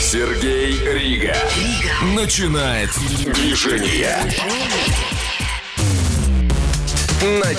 Сергей Рига. Начинает движение. На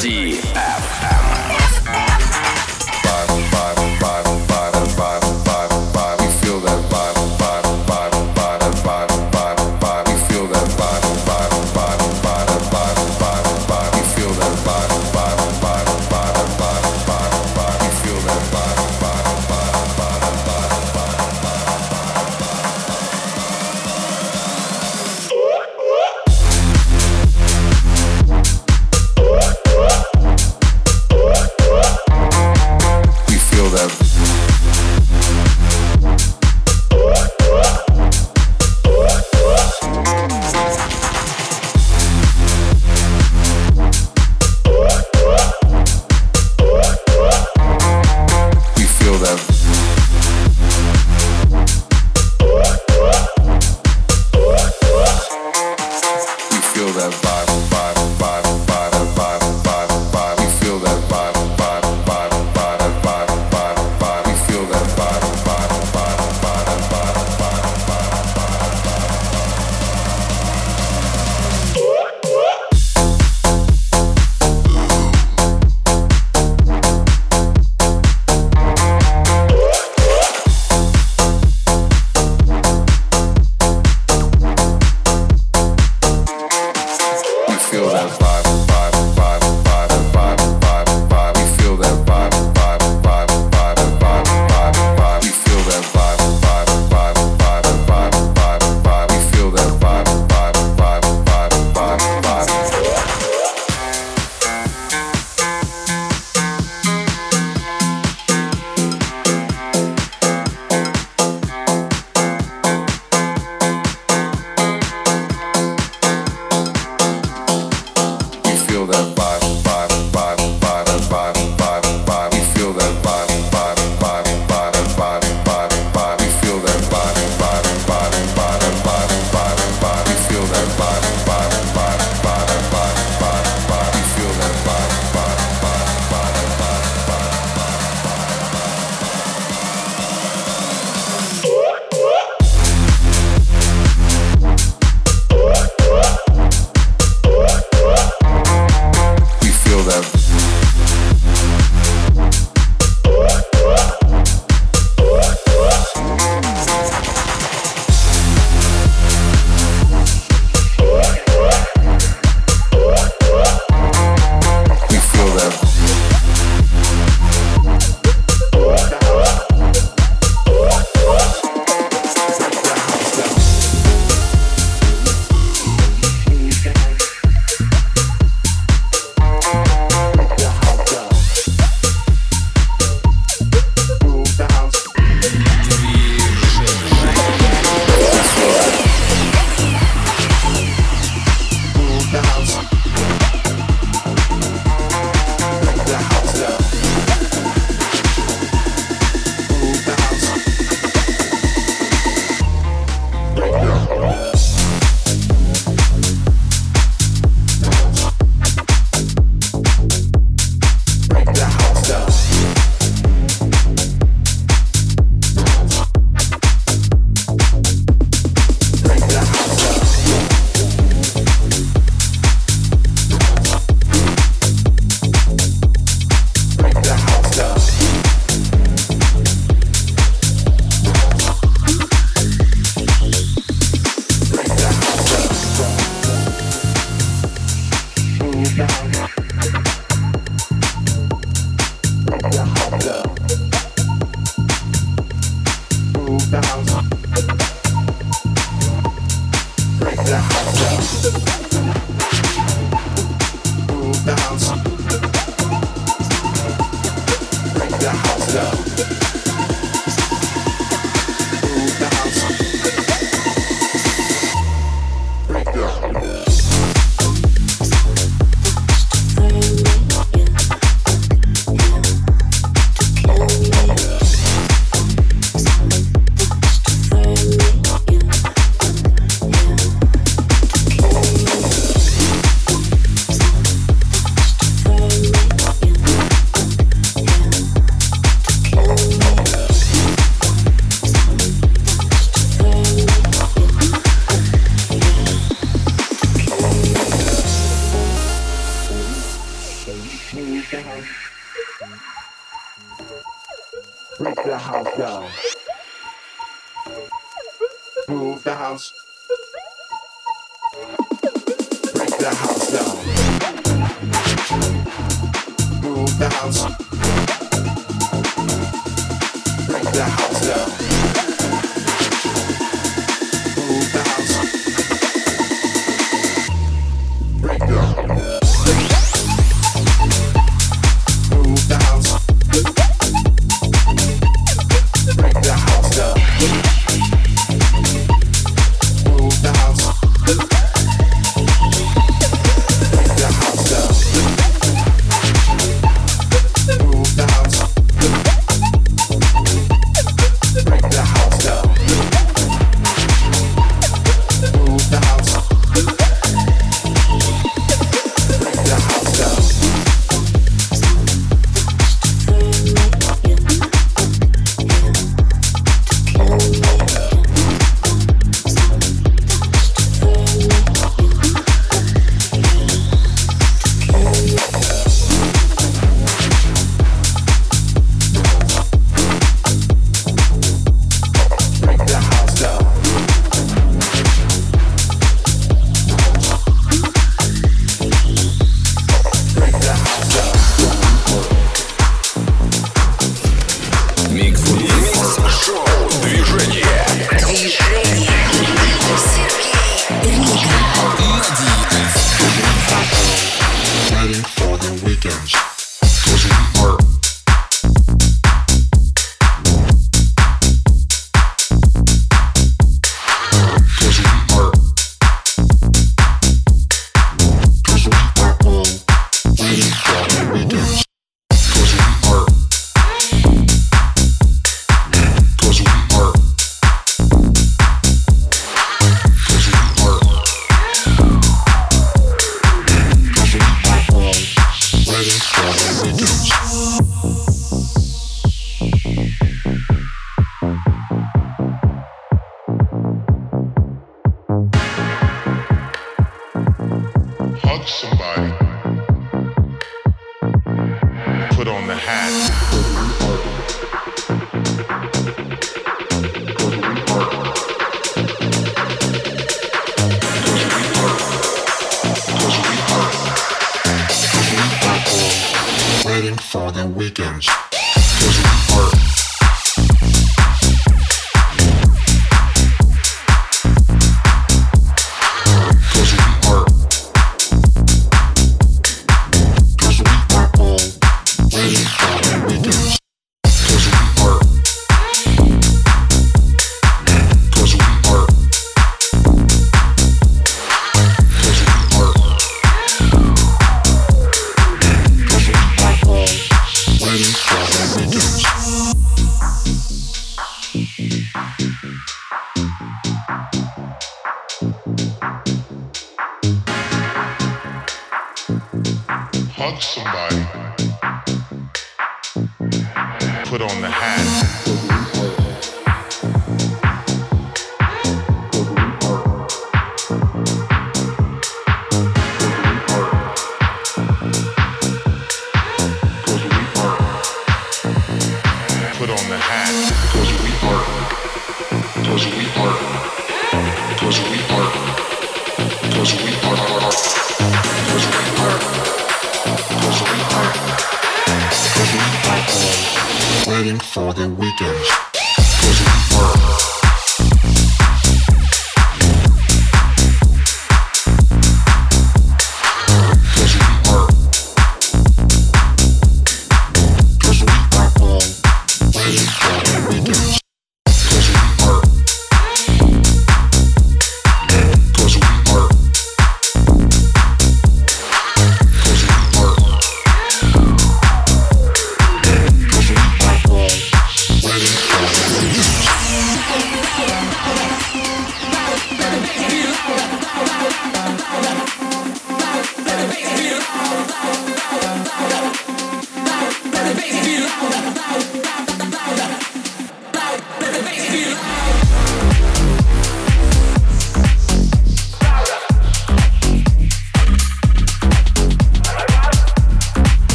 that.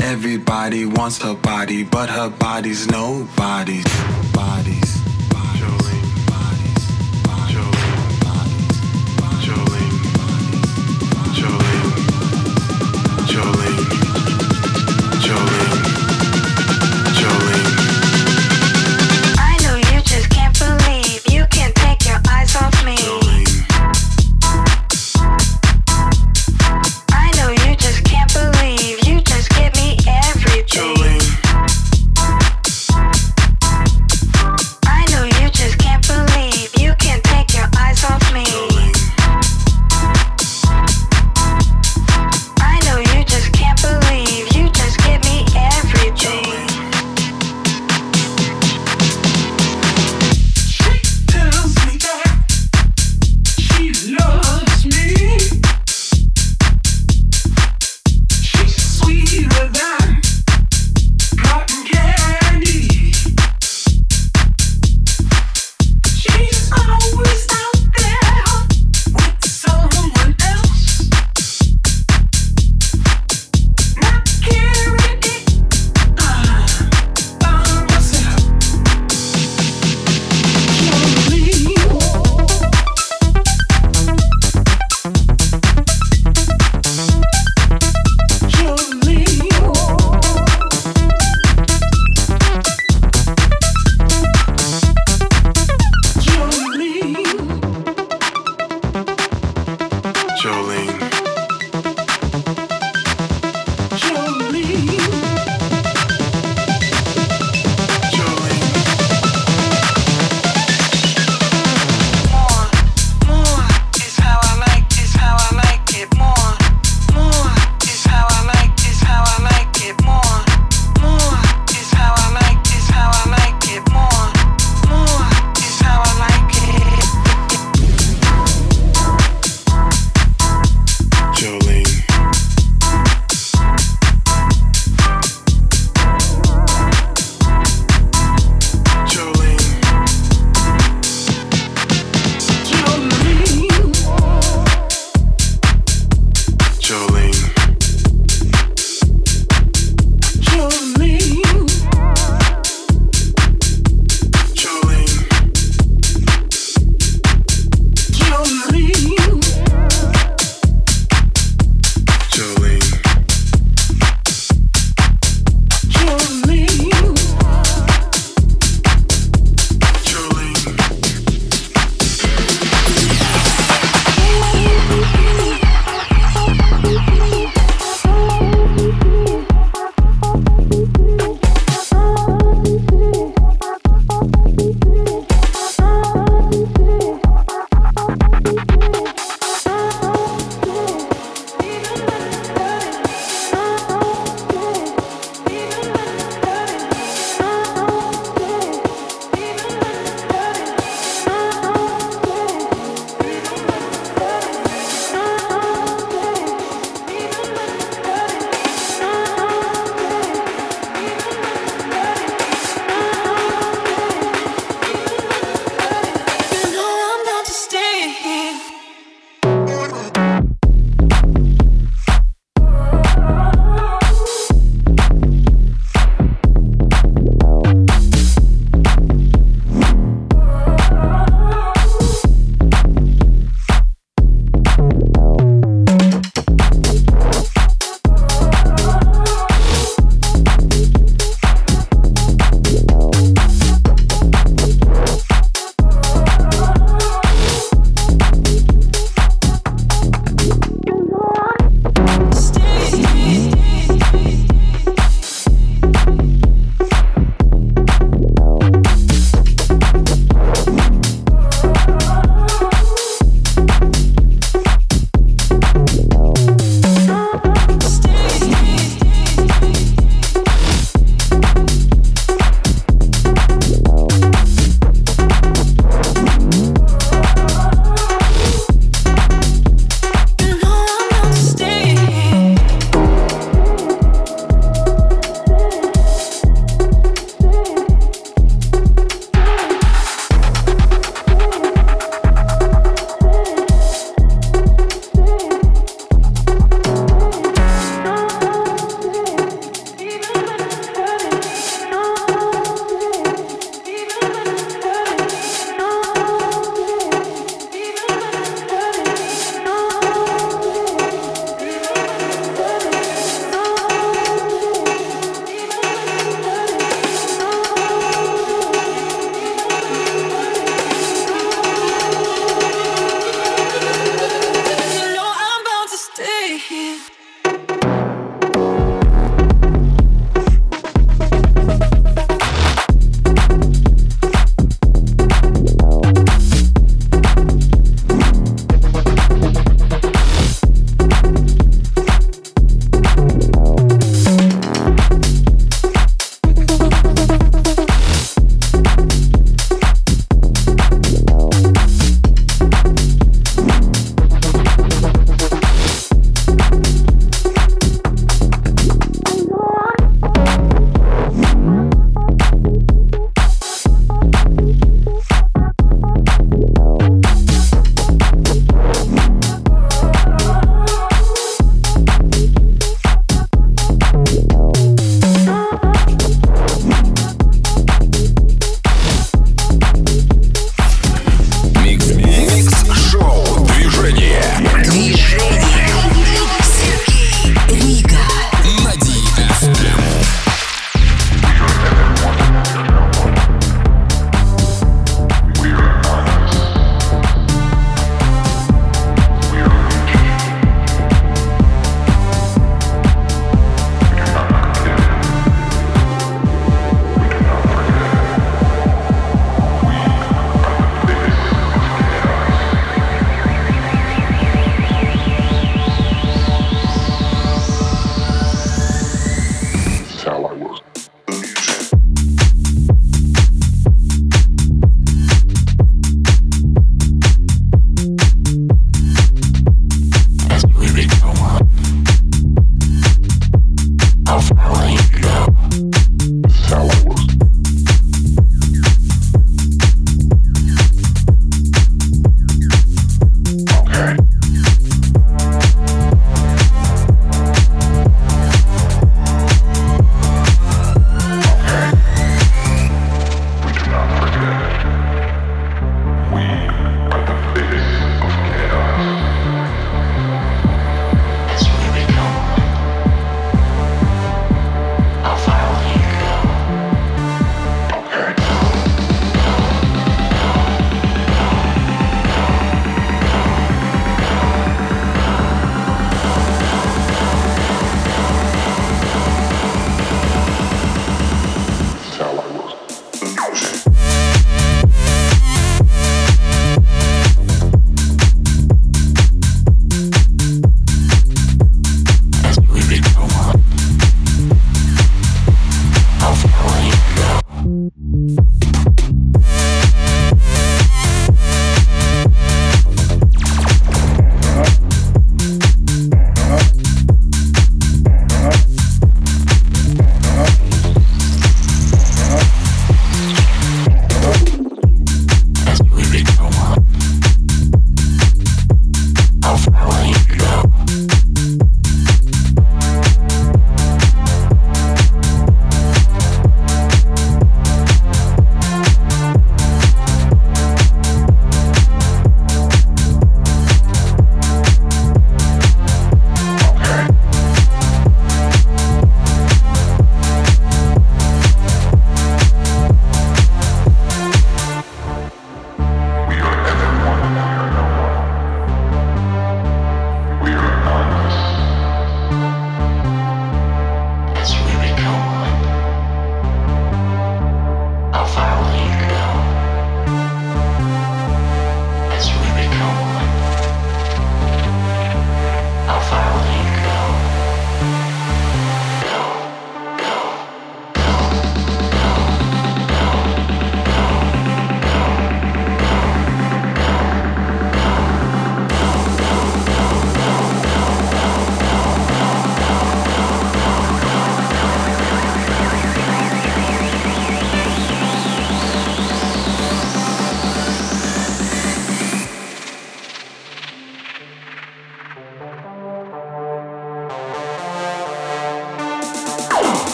Everybody wants her body, but her body's nobody's. Bodies.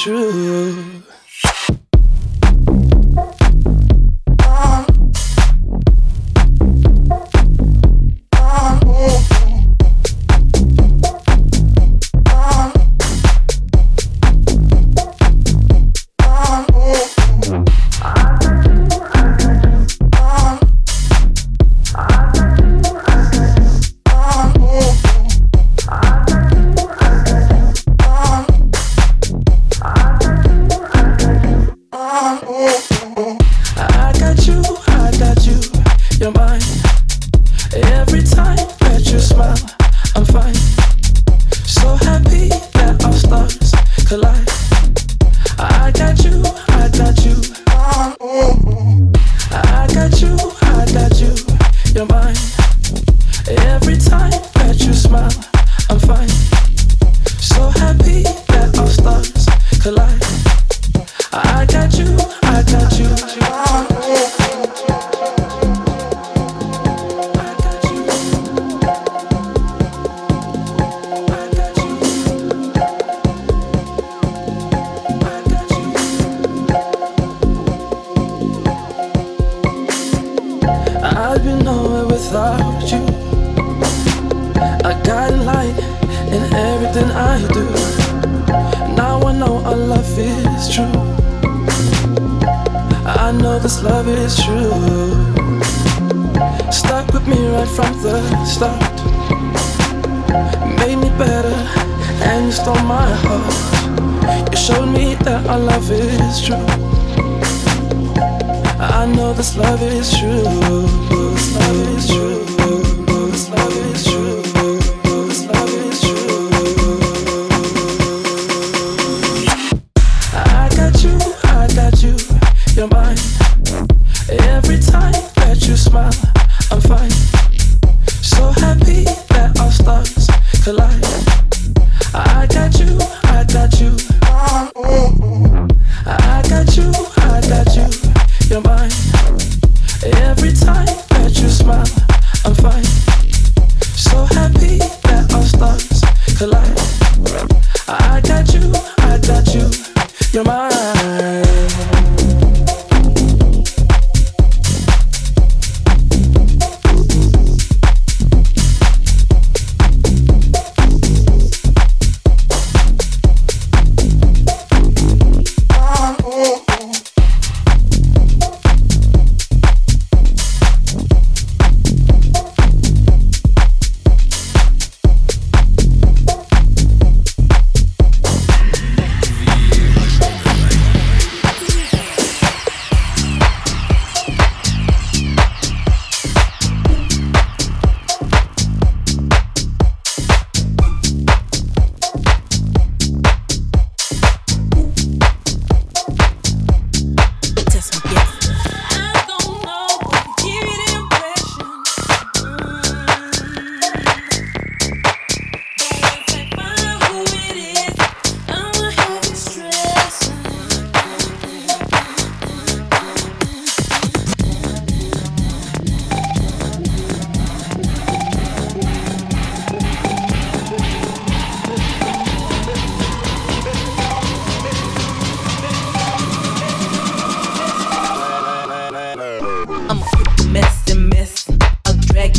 True.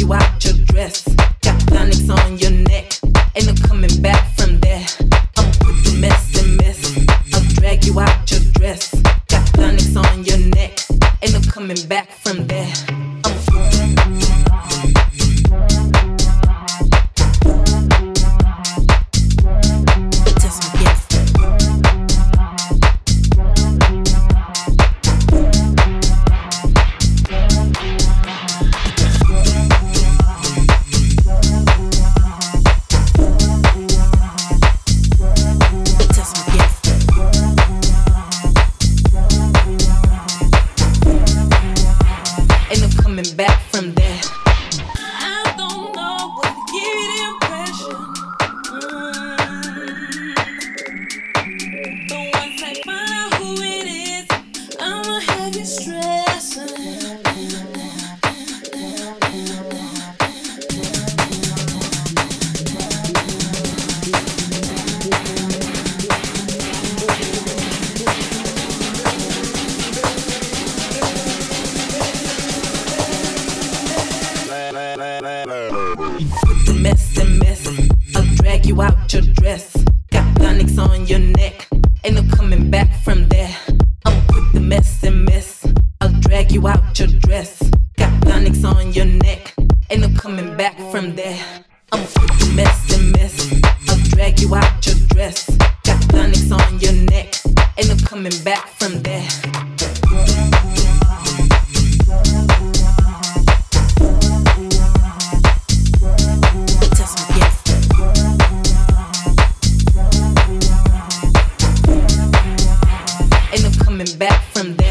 You out your dress. coming back from there.